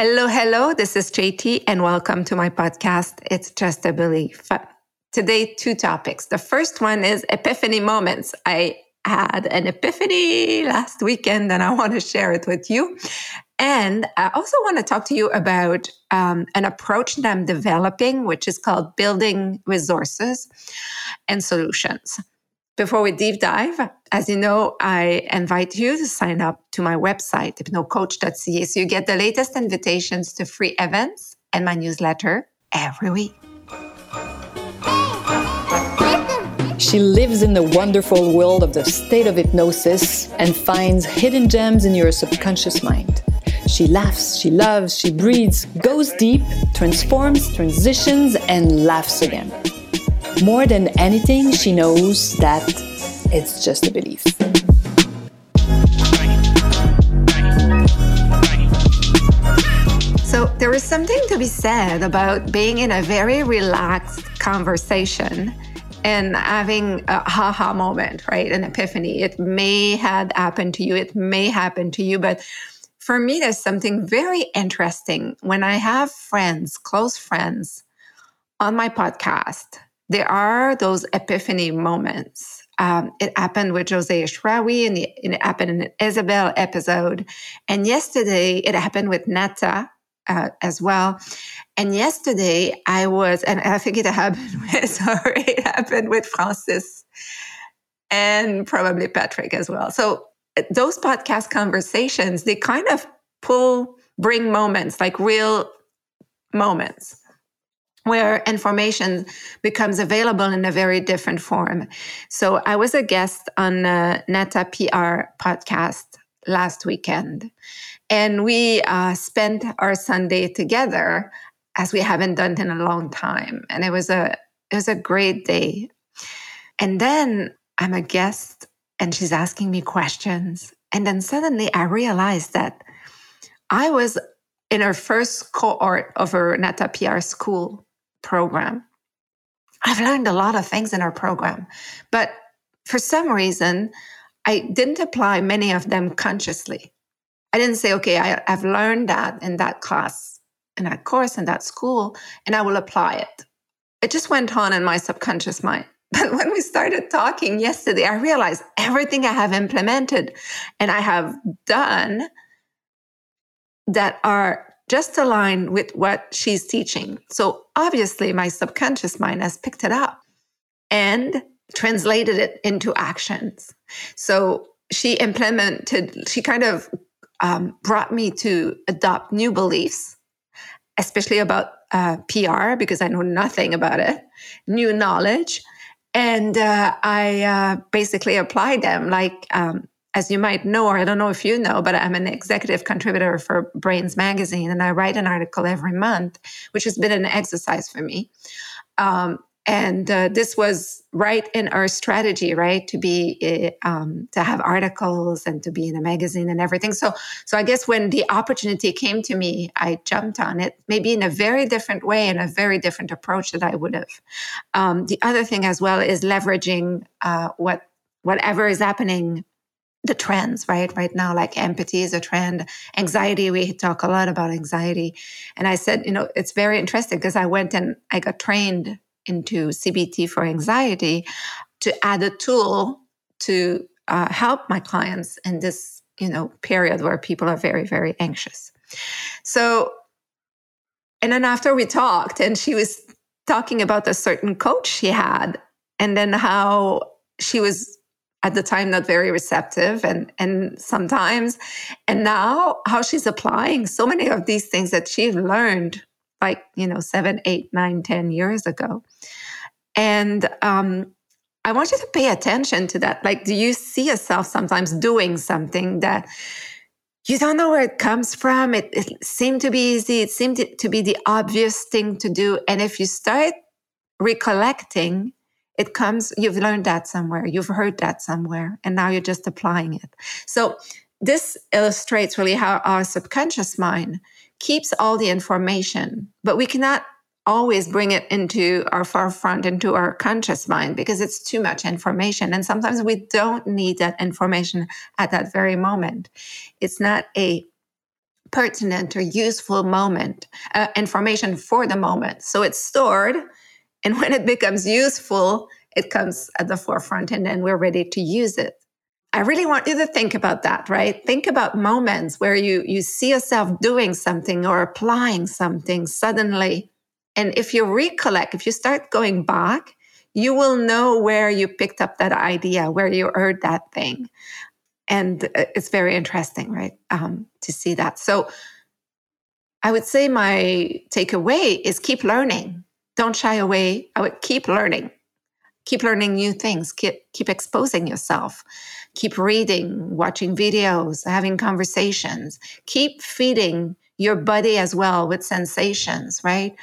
Hello, hello. This is JT, and welcome to my podcast. It's just a belief. Today, two topics. The first one is epiphany moments. I had an epiphany last weekend, and I want to share it with you. And I also want to talk to you about um, an approach that I'm developing, which is called building resources and solutions. Before we deep dive, as you know, I invite you to sign up to my website, hypnocoach.ca, so you get the latest invitations to free events and my newsletter every week. She lives in the wonderful world of the state of hypnosis and finds hidden gems in your subconscious mind. She laughs, she loves, she breathes, goes deep, transforms, transitions, and laughs again. More than anything, she knows that it's just a belief. So, there is something to be said about being in a very relaxed conversation and having a haha moment, right? An epiphany. It may have happened to you, it may happen to you, but for me, there's something very interesting when I have friends, close friends, on my podcast there are those epiphany moments. Um, it happened with Jose Ashrawi and it happened in an Isabel episode. And yesterday it happened with Nata uh, as well. And yesterday I was, and I think it happened with, sorry, it happened with Francis and probably Patrick as well. So uh, those podcast conversations, they kind of pull, bring moments, like real moments where information becomes available in a very different form. So I was a guest on uh, Nata PR podcast last weekend, and we uh, spent our Sunday together as we haven't done in a long time, and it was a it was a great day. And then I'm a guest, and she's asking me questions, and then suddenly I realized that I was in her first cohort of her Nata PR school program. I've learned a lot of things in our program, but for some reason, I didn't apply many of them consciously. I didn't say, okay, I, have learned that in that class, in that course, in that school, and I will apply it. It just went on in my subconscious mind. But when we started talking yesterday, I realized everything I have implemented and I have done that are just align with what she's teaching. So obviously, my subconscious mind has picked it up and translated it into actions. So she implemented, she kind of um, brought me to adopt new beliefs, especially about uh, PR, because I know nothing about it, new knowledge. And uh, I uh, basically applied them like um, as you might know, or I don't know if you know, but I'm an executive contributor for Brainz Magazine, and I write an article every month, which has been an exercise for me. Um, and uh, this was right in our strategy, right, to be uh, um, to have articles and to be in a magazine and everything. So, so I guess when the opportunity came to me, I jumped on it, maybe in a very different way and a very different approach that I would have. Um, the other thing as well is leveraging uh, what whatever is happening the trends, right? Right now, like empathy is a trend. Anxiety, we talk a lot about anxiety. And I said, you know, it's very interesting because I went and I got trained into CBT for anxiety to add a tool to uh, help my clients in this, you know, period where people are very, very anxious. So, and then after we talked, and she was talking about a certain coach she had, and then how she was at the time not very receptive and and sometimes and now how she's applying so many of these things that she learned like you know seven eight nine ten years ago. And um, i want you to pay attention to that. Like do you see yourself sometimes doing something that you don't know where it comes from? It, it seemed to be easy. It seemed to be the obvious thing to do. And if you start recollecting it comes, you've learned that somewhere, you've heard that somewhere, and now you're just applying it. So, this illustrates really how our subconscious mind keeps all the information, but we cannot always bring it into our forefront, into our conscious mind, because it's too much information. And sometimes we don't need that information at that very moment. It's not a pertinent or useful moment, uh, information for the moment. So it's stored. And when it becomes useful, it comes at the forefront and then we're ready to use it. I really want you to think about that, right? Think about moments where you, you see yourself doing something or applying something suddenly. And if you recollect, if you start going back, you will know where you picked up that idea, where you heard that thing. And uh, it's very interesting, right? Um, to see that. So I would say my takeaway is keep learning. Don't shy away. I would keep learning. Keep learning new things. Keep, keep exposing yourself. Keep reading, watching videos, having conversations. Keep feeding your body as well with sensations, right?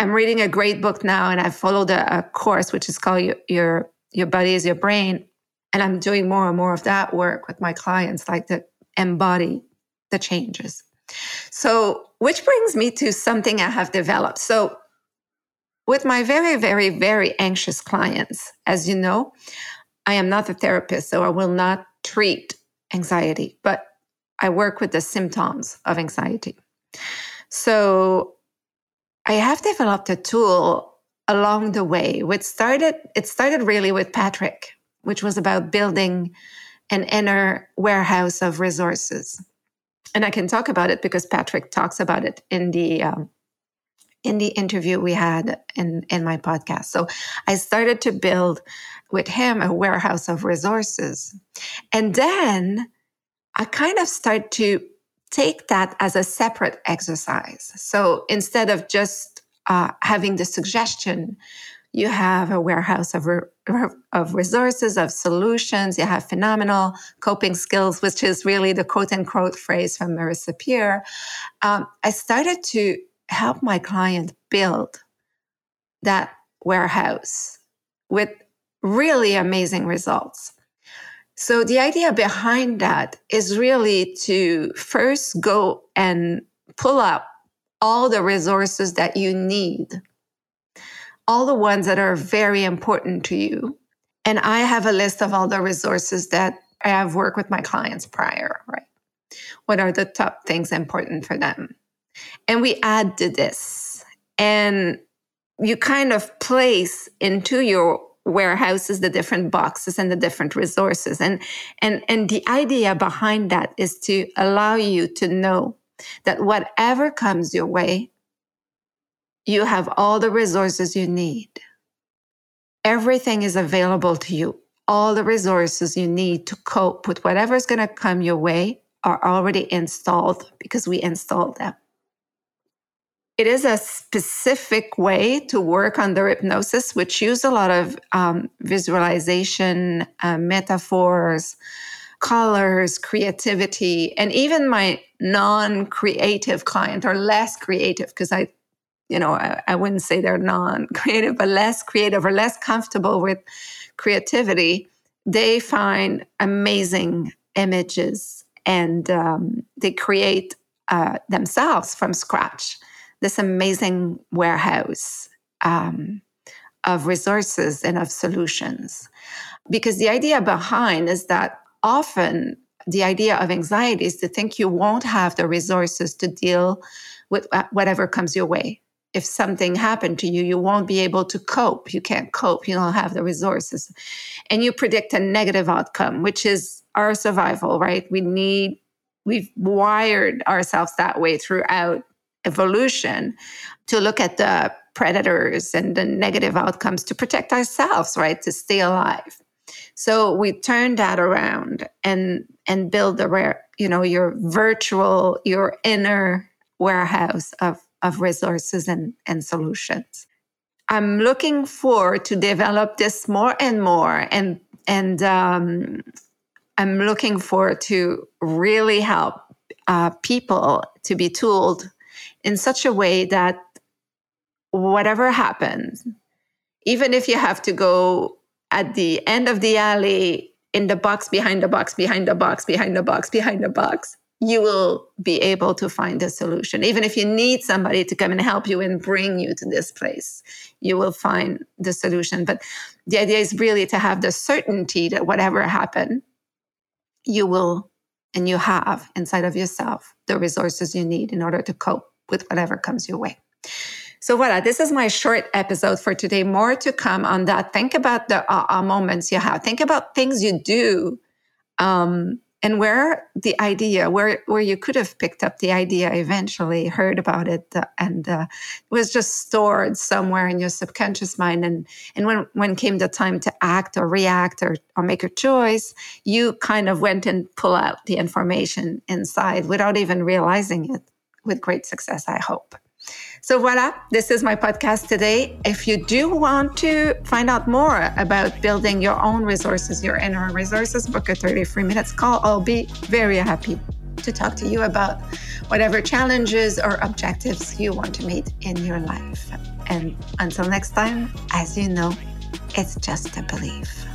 I'm reading a great book now and I followed a, a course which is called your, your, your Body is Your Brain and I'm doing more and more of that work with my clients, like to embody the changes. So, which brings me to something I have developed. So, with my very, very, very anxious clients, as you know, I am not a therapist, so I will not treat anxiety, but I work with the symptoms of anxiety. So, I have developed a tool along the way which started it started really with Patrick which was about building an inner warehouse of resources. And I can talk about it because Patrick talks about it in the um, in the interview we had in in my podcast. So I started to build with him a warehouse of resources, and then I kind of start to take that as a separate exercise. So instead of just uh, having the suggestion you have a warehouse of, re- of resources, of solutions. You have phenomenal coping skills, which is really the quote unquote phrase from Marissa Peer. Um, I started to help my client build that warehouse with really amazing results. So the idea behind that is really to first go and pull up all the resources that you need all the ones that are very important to you. And I have a list of all the resources that I have worked with my clients prior, right? What are the top things important for them? And we add to this. And you kind of place into your warehouses the different boxes and the different resources. And and and the idea behind that is to allow you to know that whatever comes your way, you have all the resources you need. Everything is available to you. All the resources you need to cope with whatever is going to come your way are already installed because we installed them. It is a specific way to work under hypnosis, which use a lot of um, visualization, uh, metaphors, colors, creativity, and even my non creative client or less creative, because I you know, I, I wouldn't say they're non creative, but less creative or less comfortable with creativity, they find amazing images and um, they create uh, themselves from scratch this amazing warehouse um, of resources and of solutions. Because the idea behind is that often the idea of anxiety is to think you won't have the resources to deal with whatever comes your way if something happened to you, you won't be able to cope. You can't cope. You don't have the resources. And you predict a negative outcome, which is our survival, right? We need, we've wired ourselves that way throughout evolution to look at the predators and the negative outcomes to protect ourselves, right? To stay alive. So we turn that around and and build the rare, you know, your virtual, your inner warehouse of of resources and, and solutions. I'm looking forward to develop this more and more, and and um, I'm looking forward to really help uh, people to be tooled in such a way that whatever happens, even if you have to go at the end of the alley in the box behind the box behind the box behind the box behind the box you will be able to find a solution. Even if you need somebody to come and help you and bring you to this place, you will find the solution. But the idea is really to have the certainty that whatever happen, you will and you have inside of yourself the resources you need in order to cope with whatever comes your way. So voila, this is my short episode for today. More to come on that. Think about the uh, moments you have. Think about things you do um, and where the idea where where you could have picked up the idea eventually heard about it uh, and uh, it was just stored somewhere in your subconscious mind and and when when came the time to act or react or or make a choice you kind of went and pull out the information inside without even realizing it with great success i hope so voila, this is my podcast today. If you do want to find out more about building your own resources, your inner resources, book a 30 free minutes call. I'll be very happy to talk to you about whatever challenges or objectives you want to meet in your life. And until next time, as you know, it's just a belief.